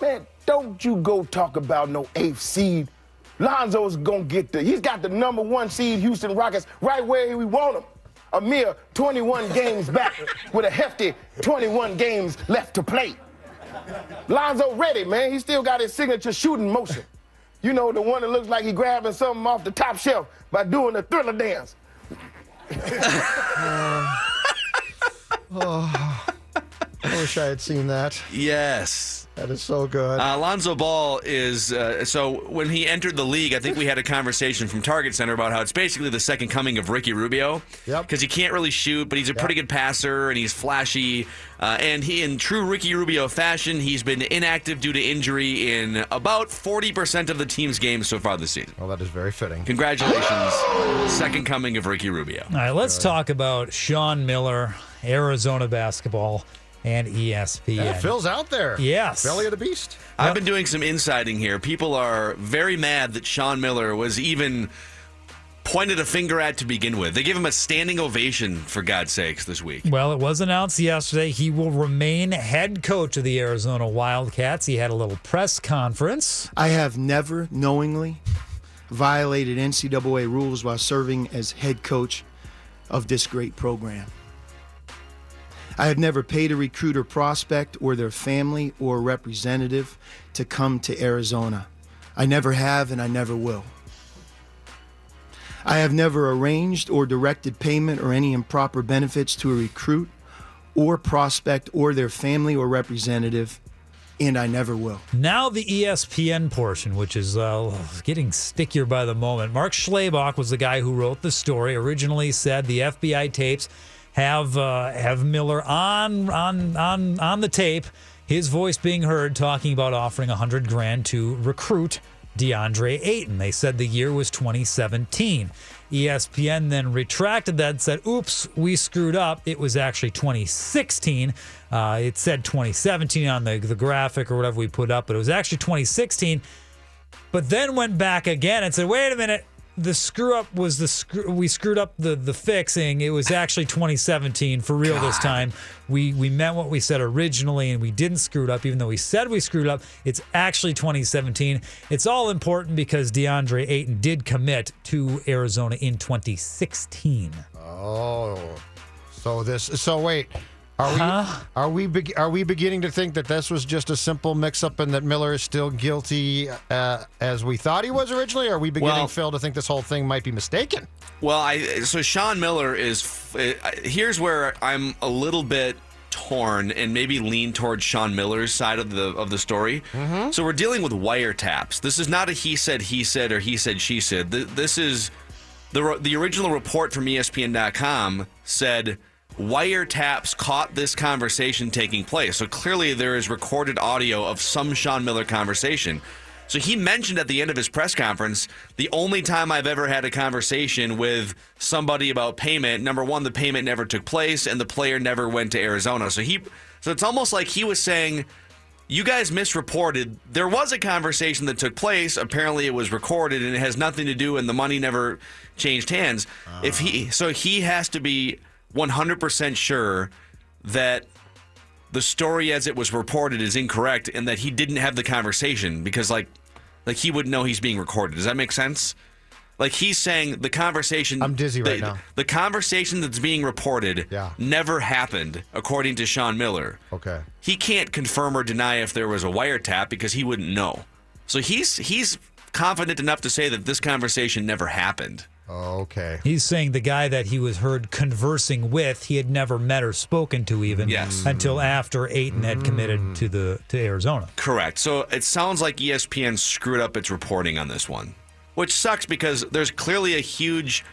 Speaker 12: Man, don't you go talk about no eighth seed. Lonzo's gonna get there. he's got the number one seed Houston Rockets right where we want him. A mere 21 games back with a hefty 21 games left to play. Lonzo ready, man. He still got his signature shooting motion. You know, the one that looks like he grabbing something off the top shelf by doing the thriller dance.
Speaker 1: I oh. Wish I had seen that.
Speaker 2: Yes.
Speaker 1: That is so good.
Speaker 2: Uh, Alonzo Ball is uh, so when he entered the league, I think we had a conversation from Target Center about how it's basically the second coming of Ricky Rubio.
Speaker 1: Yep.
Speaker 2: Because he can't really shoot, but he's a pretty good passer and he's flashy. Uh, and he, in true Ricky Rubio fashion, he's been inactive due to injury in about 40% of the team's games so far this season.
Speaker 1: Well, that is very fitting.
Speaker 2: Congratulations, second coming of Ricky Rubio.
Speaker 3: All right, let's talk about Sean Miller, Arizona basketball, and ESPN.
Speaker 1: Yeah, Phil's out there.
Speaker 3: Yes.
Speaker 1: Belly of the beast.
Speaker 2: I've been doing some insiding here. People are very mad that Sean Miller was even pointed a finger at to begin with. They gave him a standing ovation, for God's sakes, this week.
Speaker 3: Well, it was announced yesterday he will remain head coach of the Arizona Wildcats. He had a little press conference.
Speaker 14: I have never knowingly violated NCAA rules while serving as head coach of this great program. I have never paid a recruiter prospect or their family or representative to come to Arizona. I never have and I never will. I have never arranged or directed payment or any improper benefits to a recruit or prospect or their family or representative, and I never will.
Speaker 3: Now the ESPN portion, which is uh, getting stickier by the moment. Mark Schlabach was the guy who wrote the story. Originally said the FBI tapes have uh, have Miller on on on on the tape, his voice being heard talking about offering a hundred grand to recruit DeAndre Ayton. They said the year was 2017. ESPN then retracted that and said, oops, we screwed up. It was actually 2016. Uh, it said 2017 on the, the graphic or whatever we put up, but it was actually 2016. But then went back again and said, wait a minute. The screw up was the screw. We screwed up the the fixing. It was actually 2017 for real this time. We we meant what we said originally, and we didn't screw it up. Even though we said we screwed up, it's actually 2017. It's all important because DeAndre Ayton did commit to Arizona in 2016.
Speaker 1: Oh, so this. So wait, are
Speaker 3: Huh?
Speaker 1: we are we be, are we beginning to think that this was just a simple mix-up and that Miller is still guilty uh, as we thought he was originally? Or are we beginning,
Speaker 2: Well-
Speaker 1: Phil, to think this whole thing might be mistaken?
Speaker 2: Well, I so Sean Miller is. uh, Here's where I'm a little bit torn and maybe lean towards Sean Miller's side of the of the story. So we're dealing with wiretaps. This is not a he said he said or he said she said. This is the the original report from ESPN.com said wiretaps caught this conversation taking place. So clearly there is recorded audio of some Sean Miller conversation. So he mentioned at the end of his press conference, the only time I've ever had a conversation with somebody about payment, number one, the payment never took place and the player never went to Arizona. So he so it's almost like he was saying you guys misreported. There was a conversation that took place. Apparently, it was recorded, and it has nothing to do, and the money never changed hands. If he, uh-huh. so he has to be 100% sure that the story as it was reported is incorrect, and that he didn't have the conversation because, like, like he wouldn't know he's being recorded. Does that make sense? Like he's saying the conversation.
Speaker 1: I'm dizzy right
Speaker 2: the,
Speaker 1: now.
Speaker 2: The conversation that's being reported
Speaker 1: Yeah.
Speaker 2: never happened, according to Sean Miller
Speaker 1: Okay.
Speaker 2: he can't confirm or deny if there was a wiretap because he wouldn't know. So he's he's confident enough to say that this conversation never happened.
Speaker 1: Oh, okay.
Speaker 3: He's saying the guy that he was heard conversing with, he had never met or spoken to even
Speaker 2: Yes. Mm.
Speaker 3: until after Ayton had committed mm. to the to Arizona.
Speaker 2: Correct. So it sounds like ESPN screwed up its reporting on this one, which sucks because there's clearly a huge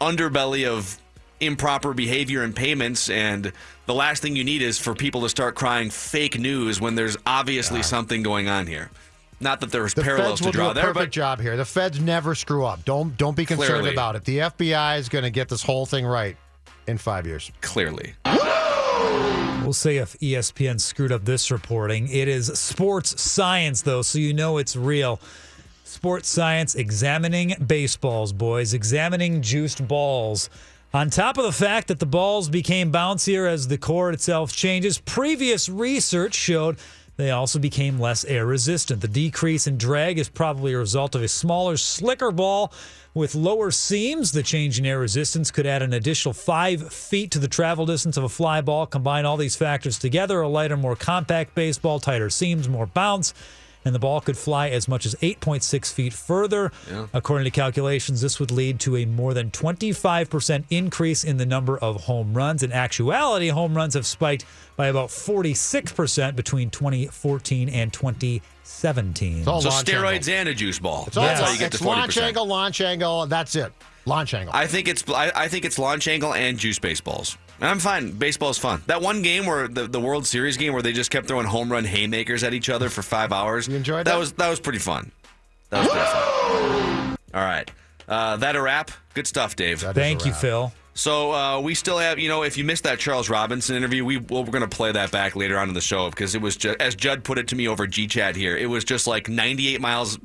Speaker 2: underbelly of improper behavior and payments and the last thing you need is for people to start crying fake news when there's obviously something going on here. Not that there's
Speaker 1: The
Speaker 2: parallels
Speaker 1: feds
Speaker 2: to
Speaker 1: will
Speaker 2: draw
Speaker 1: do a
Speaker 2: there,
Speaker 1: perfect
Speaker 2: but
Speaker 1: job here. The feds never screw up. Don't don't be concerned
Speaker 2: Clearly.
Speaker 1: about it. The FBI is going to get this whole thing right in five years.
Speaker 2: clearly.
Speaker 3: We'll say if ESPN screwed up this reporting. It is sports science, though, so you know it's real. Sports science examining baseballs, boys, examining juiced balls. On top of the fact that the balls became bouncier as the core itself changes, previous research showed they also became less air resistant. The decrease in drag is probably a result of a smaller, slicker ball with lower seams. The change in air resistance could add an additional five feet to the travel distance of a fly ball. Combine all these factors together a lighter, more compact baseball, tighter seams, more bounce. And the ball could fly as much as 8.6 feet further.
Speaker 2: Yeah.
Speaker 3: According to calculations, this would lead to a more than 25% increase in the number of home runs. In actuality, home runs have spiked by about 46% between 2014 and 2017.
Speaker 1: all
Speaker 2: So steroids
Speaker 1: angle.
Speaker 2: and a juice ball.
Speaker 1: It's all
Speaker 2: That's how you get
Speaker 1: it's
Speaker 2: to forty
Speaker 1: launch angle, launch angle. That's it. Launch angle.
Speaker 2: I think it's I, I think it's launch angle and juice baseballs. And I'm fine. Baseball's fun. That one game where the, the World Series game where they just kept throwing home run haymakers at each other for five hours. You
Speaker 1: enjoyed
Speaker 2: that?
Speaker 1: that?
Speaker 2: was that was pretty fun. That was pretty fun. All right. Uh, that a wrap? Good stuff, Dave.
Speaker 3: Thank you, Phil.
Speaker 2: So uh, we still have, you know, if you missed that Charles Robinson interview, we well, we're going to play that back later on in the show because it was just as Judd put it to me over G Chat here. It was just like 98 miles,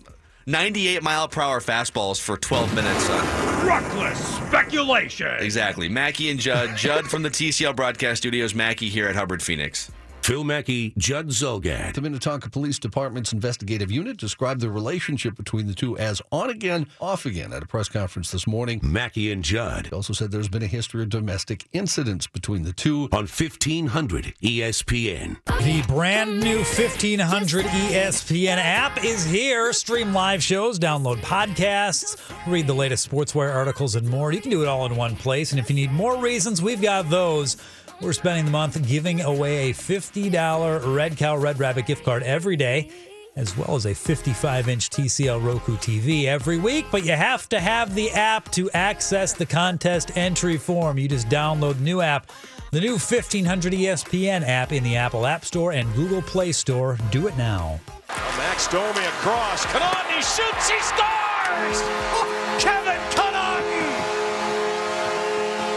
Speaker 2: 98 mile per hour fastballs for 12 minutes. Uh,
Speaker 15: Reckless speculation.
Speaker 2: exactly. Mackey and Judd. Judd from the TCL Broadcast Studios. Mackey here at Hubbard Phoenix.
Speaker 6: Phil Mackey, Judd Zulgad.
Speaker 16: The Minnetonka Police Department's investigative unit described the relationship between the two as on again, off again at a press conference this morning.
Speaker 6: Mackey and Judd.
Speaker 16: He also said there's been a history of domestic incidents between the two.
Speaker 6: On 1500 ESPN.
Speaker 3: The brand new 1500 ESPN app is here. Stream live shows, download podcasts, read the latest sportswear articles, and more. You can do it all in one place. And if you need more reasons, we've got those. We're spending the month giving away a $50 Red Cow Red Rabbit gift card every day, as well as a 55 inch TCL Roku TV every week. But you have to have the app to access the contest entry form. You just download the new app, the new 1500 ESPN app in the Apple App Store and Google Play Store. Do it now.
Speaker 15: Max Domi across. Connauton, shoots, he scores! Oh, Kevin Connauton!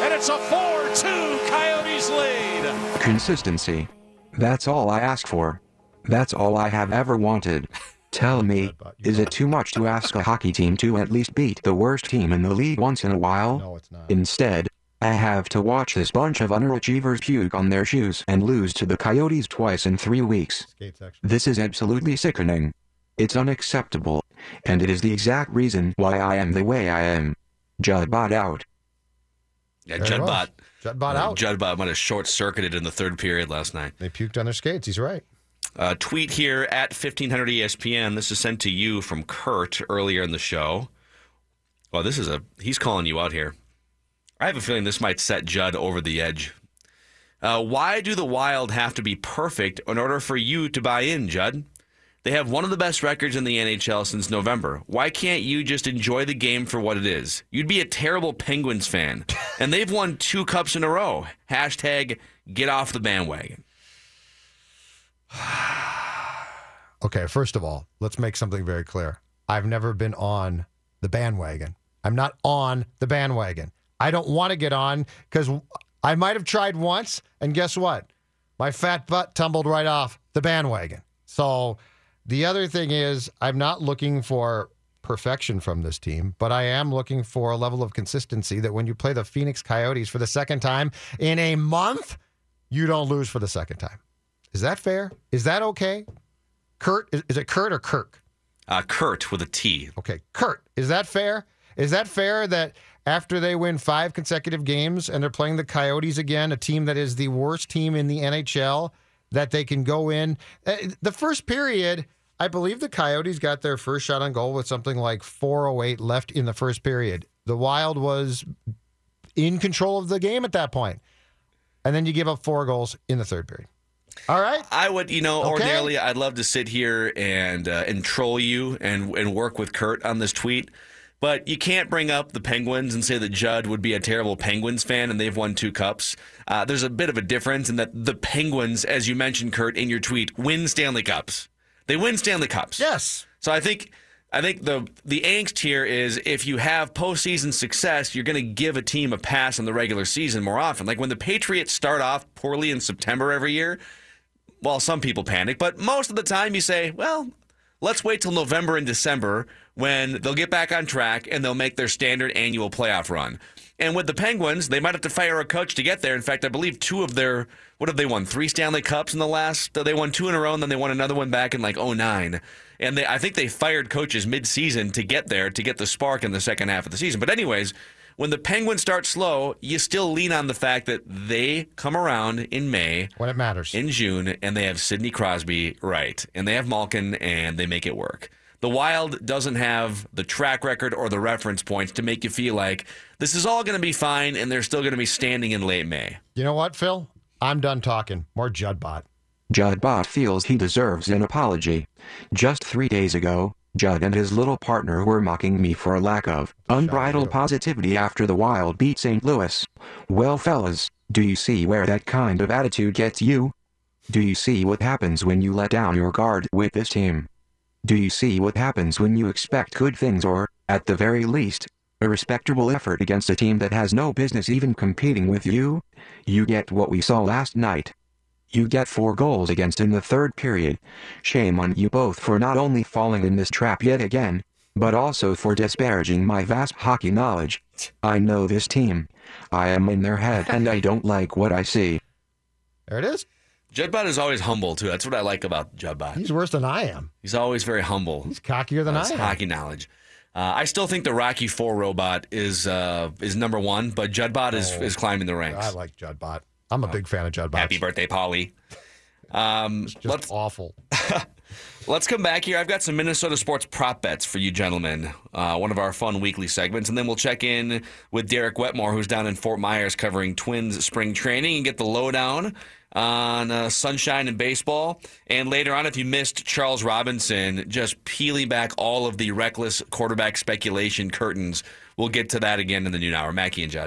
Speaker 15: And it's a 4-2 Coyotes lead.
Speaker 17: Consistency. That's all I ask for. That's all I have ever wanted. Tell me, is it too much to ask a hockey team to at least beat the worst team in the league once in a while?
Speaker 1: No, it's not.
Speaker 17: Instead, I have to watch this bunch of underachievers puke on their shoes and lose to the Coyotes twice in three weeks. This is absolutely sickening. It's unacceptable, and it is the exact reason why I am the way I am. Judd bought out.
Speaker 2: Yeah,
Speaker 1: There it was.
Speaker 2: Judbot.
Speaker 1: Judbot
Speaker 2: uh,
Speaker 1: out.
Speaker 2: Judbot might have short circuited in the third period last night.
Speaker 1: They puked on their skates. He's right.
Speaker 2: Uh, tweet here at 1500 ESPN. This is sent to you from Kurt earlier in the show. Well, this is a he's calling you out here. I have a feeling this might set Judd over the edge. Uh, why do the Wild have to be perfect in order for you to buy in, Judd? They have one of the best records in the NHL since November. Why can't you just enjoy the game for what it is? You'd be a terrible Penguins fan. and they've won two cups in a row. Hashtag get off the bandwagon.
Speaker 1: Okay, first of all, let's make something very clear. I've never been on the bandwagon. I'm not on the bandwagon. I don't want to get on because I might have tried once, and guess what? My fat butt tumbled right off the bandwagon. So the other thing is, I'm not looking for perfection from this team, but I am looking for a level of consistency that when you play the Phoenix Coyotes for the second time in a month, you don't lose for the second time. Is that fair? Is that okay? Kurt, is, is it Kurt or Kirk?
Speaker 2: Uh, Kurt with a T.
Speaker 1: Okay, Kurt, is that fair? Is that fair that after they win five consecutive games and they're playing the Coyotes again, a team that is the worst team in the NHL, that they can go in? Uh, The first period, I believe the Coyotes got their first shot on goal with something like 408 left in the first period. The Wild was in control of the game at that point. And then you give up four goals in the third period. All right.
Speaker 2: I would, you know,
Speaker 1: Okay.
Speaker 2: ordinarily I'd love to sit here and uh, and troll you and and work with Kurt on this tweet, but you can't bring up the Penguins and say that Judd would be a terrible Penguins fan and they've won two cups. Uh, there's a bit of a difference in that the Penguins, as you mentioned, Kurt, in your tweet, win Stanley Cups. They win Stanley Cups.
Speaker 1: Yes.
Speaker 2: So I think I think the the angst here is if you have postseason success, you're going to give a team a pass in the regular season more often. Like when the Patriots start off poorly in September every year, well, some people panic, but most of the time you say, well, let's wait till November and December when they'll get back on track and they'll make their standard annual playoff run. And with the Penguins, they might have to fire a coach to get there. In fact, I believe two of their what have they won? Three Stanley Cups in the last. Uh, they won two in a row, and then they won another one back in like 09. And they, I think they fired coaches mid-season to get there to get the spark in the second half of the season. But anyways, when the Penguins start slow, you still lean on the fact that they come around in May,
Speaker 1: when it matters,
Speaker 2: in June, and they have Sidney Crosby right, and they have Malkin, and they make it work. The Wild doesn't have the track record or the reference points to make you feel like this is all going to be fine, and they're still going to be standing in late May.
Speaker 1: You know what, Phil? I'm done talking. More Judd Bot.
Speaker 17: Judd Bot feels he deserves an apology. Just three days ago, Judd and his little partner were mocking me for a lack of unbridled positivity after the Wild beat St. Louis. Well, fellas, do you see where that kind of attitude gets you? Do you see what happens when you let down your guard with this team? Do you see what happens when you expect good things or, at the very least, a respectable effort against a team that has no business even competing with you? You get what we saw last night. You get four goals against in the third period. Shame on you both for not only falling in this trap yet again, but also for disparaging my vast hockey knowledge. I know this team. I am in their head and I don't like what I see.
Speaker 1: There it is.
Speaker 2: Judbot is always humble too. That's what I like about Judbot.
Speaker 1: He's worse than I am.
Speaker 2: He's always very humble.
Speaker 1: He's cockier than I am.
Speaker 2: hockey knowledge. Uh, I still think the Rocky Four robot is uh, is number one, but Judbot is
Speaker 1: Oh.
Speaker 2: is climbing the ranks.
Speaker 1: I like Judd Bot. I'm a big fan of Judd Bot.
Speaker 2: Happy birthday, Polly. Um,
Speaker 1: Just
Speaker 2: let's
Speaker 1: awful.
Speaker 2: let's come back here. I've got some Minnesota sports prop bets for you, gentlemen. Uh, one of our fun weekly segments, and then we'll check in with Derek Wetmore, who's down in Fort Myers covering Twins spring training, and get the lowdown on uh, sunshine and baseball. And later on, if you missed Charles Robinson, just peeling back all of the reckless quarterback speculation curtains, we'll get to that again in the noon hour. Mackey and Judd.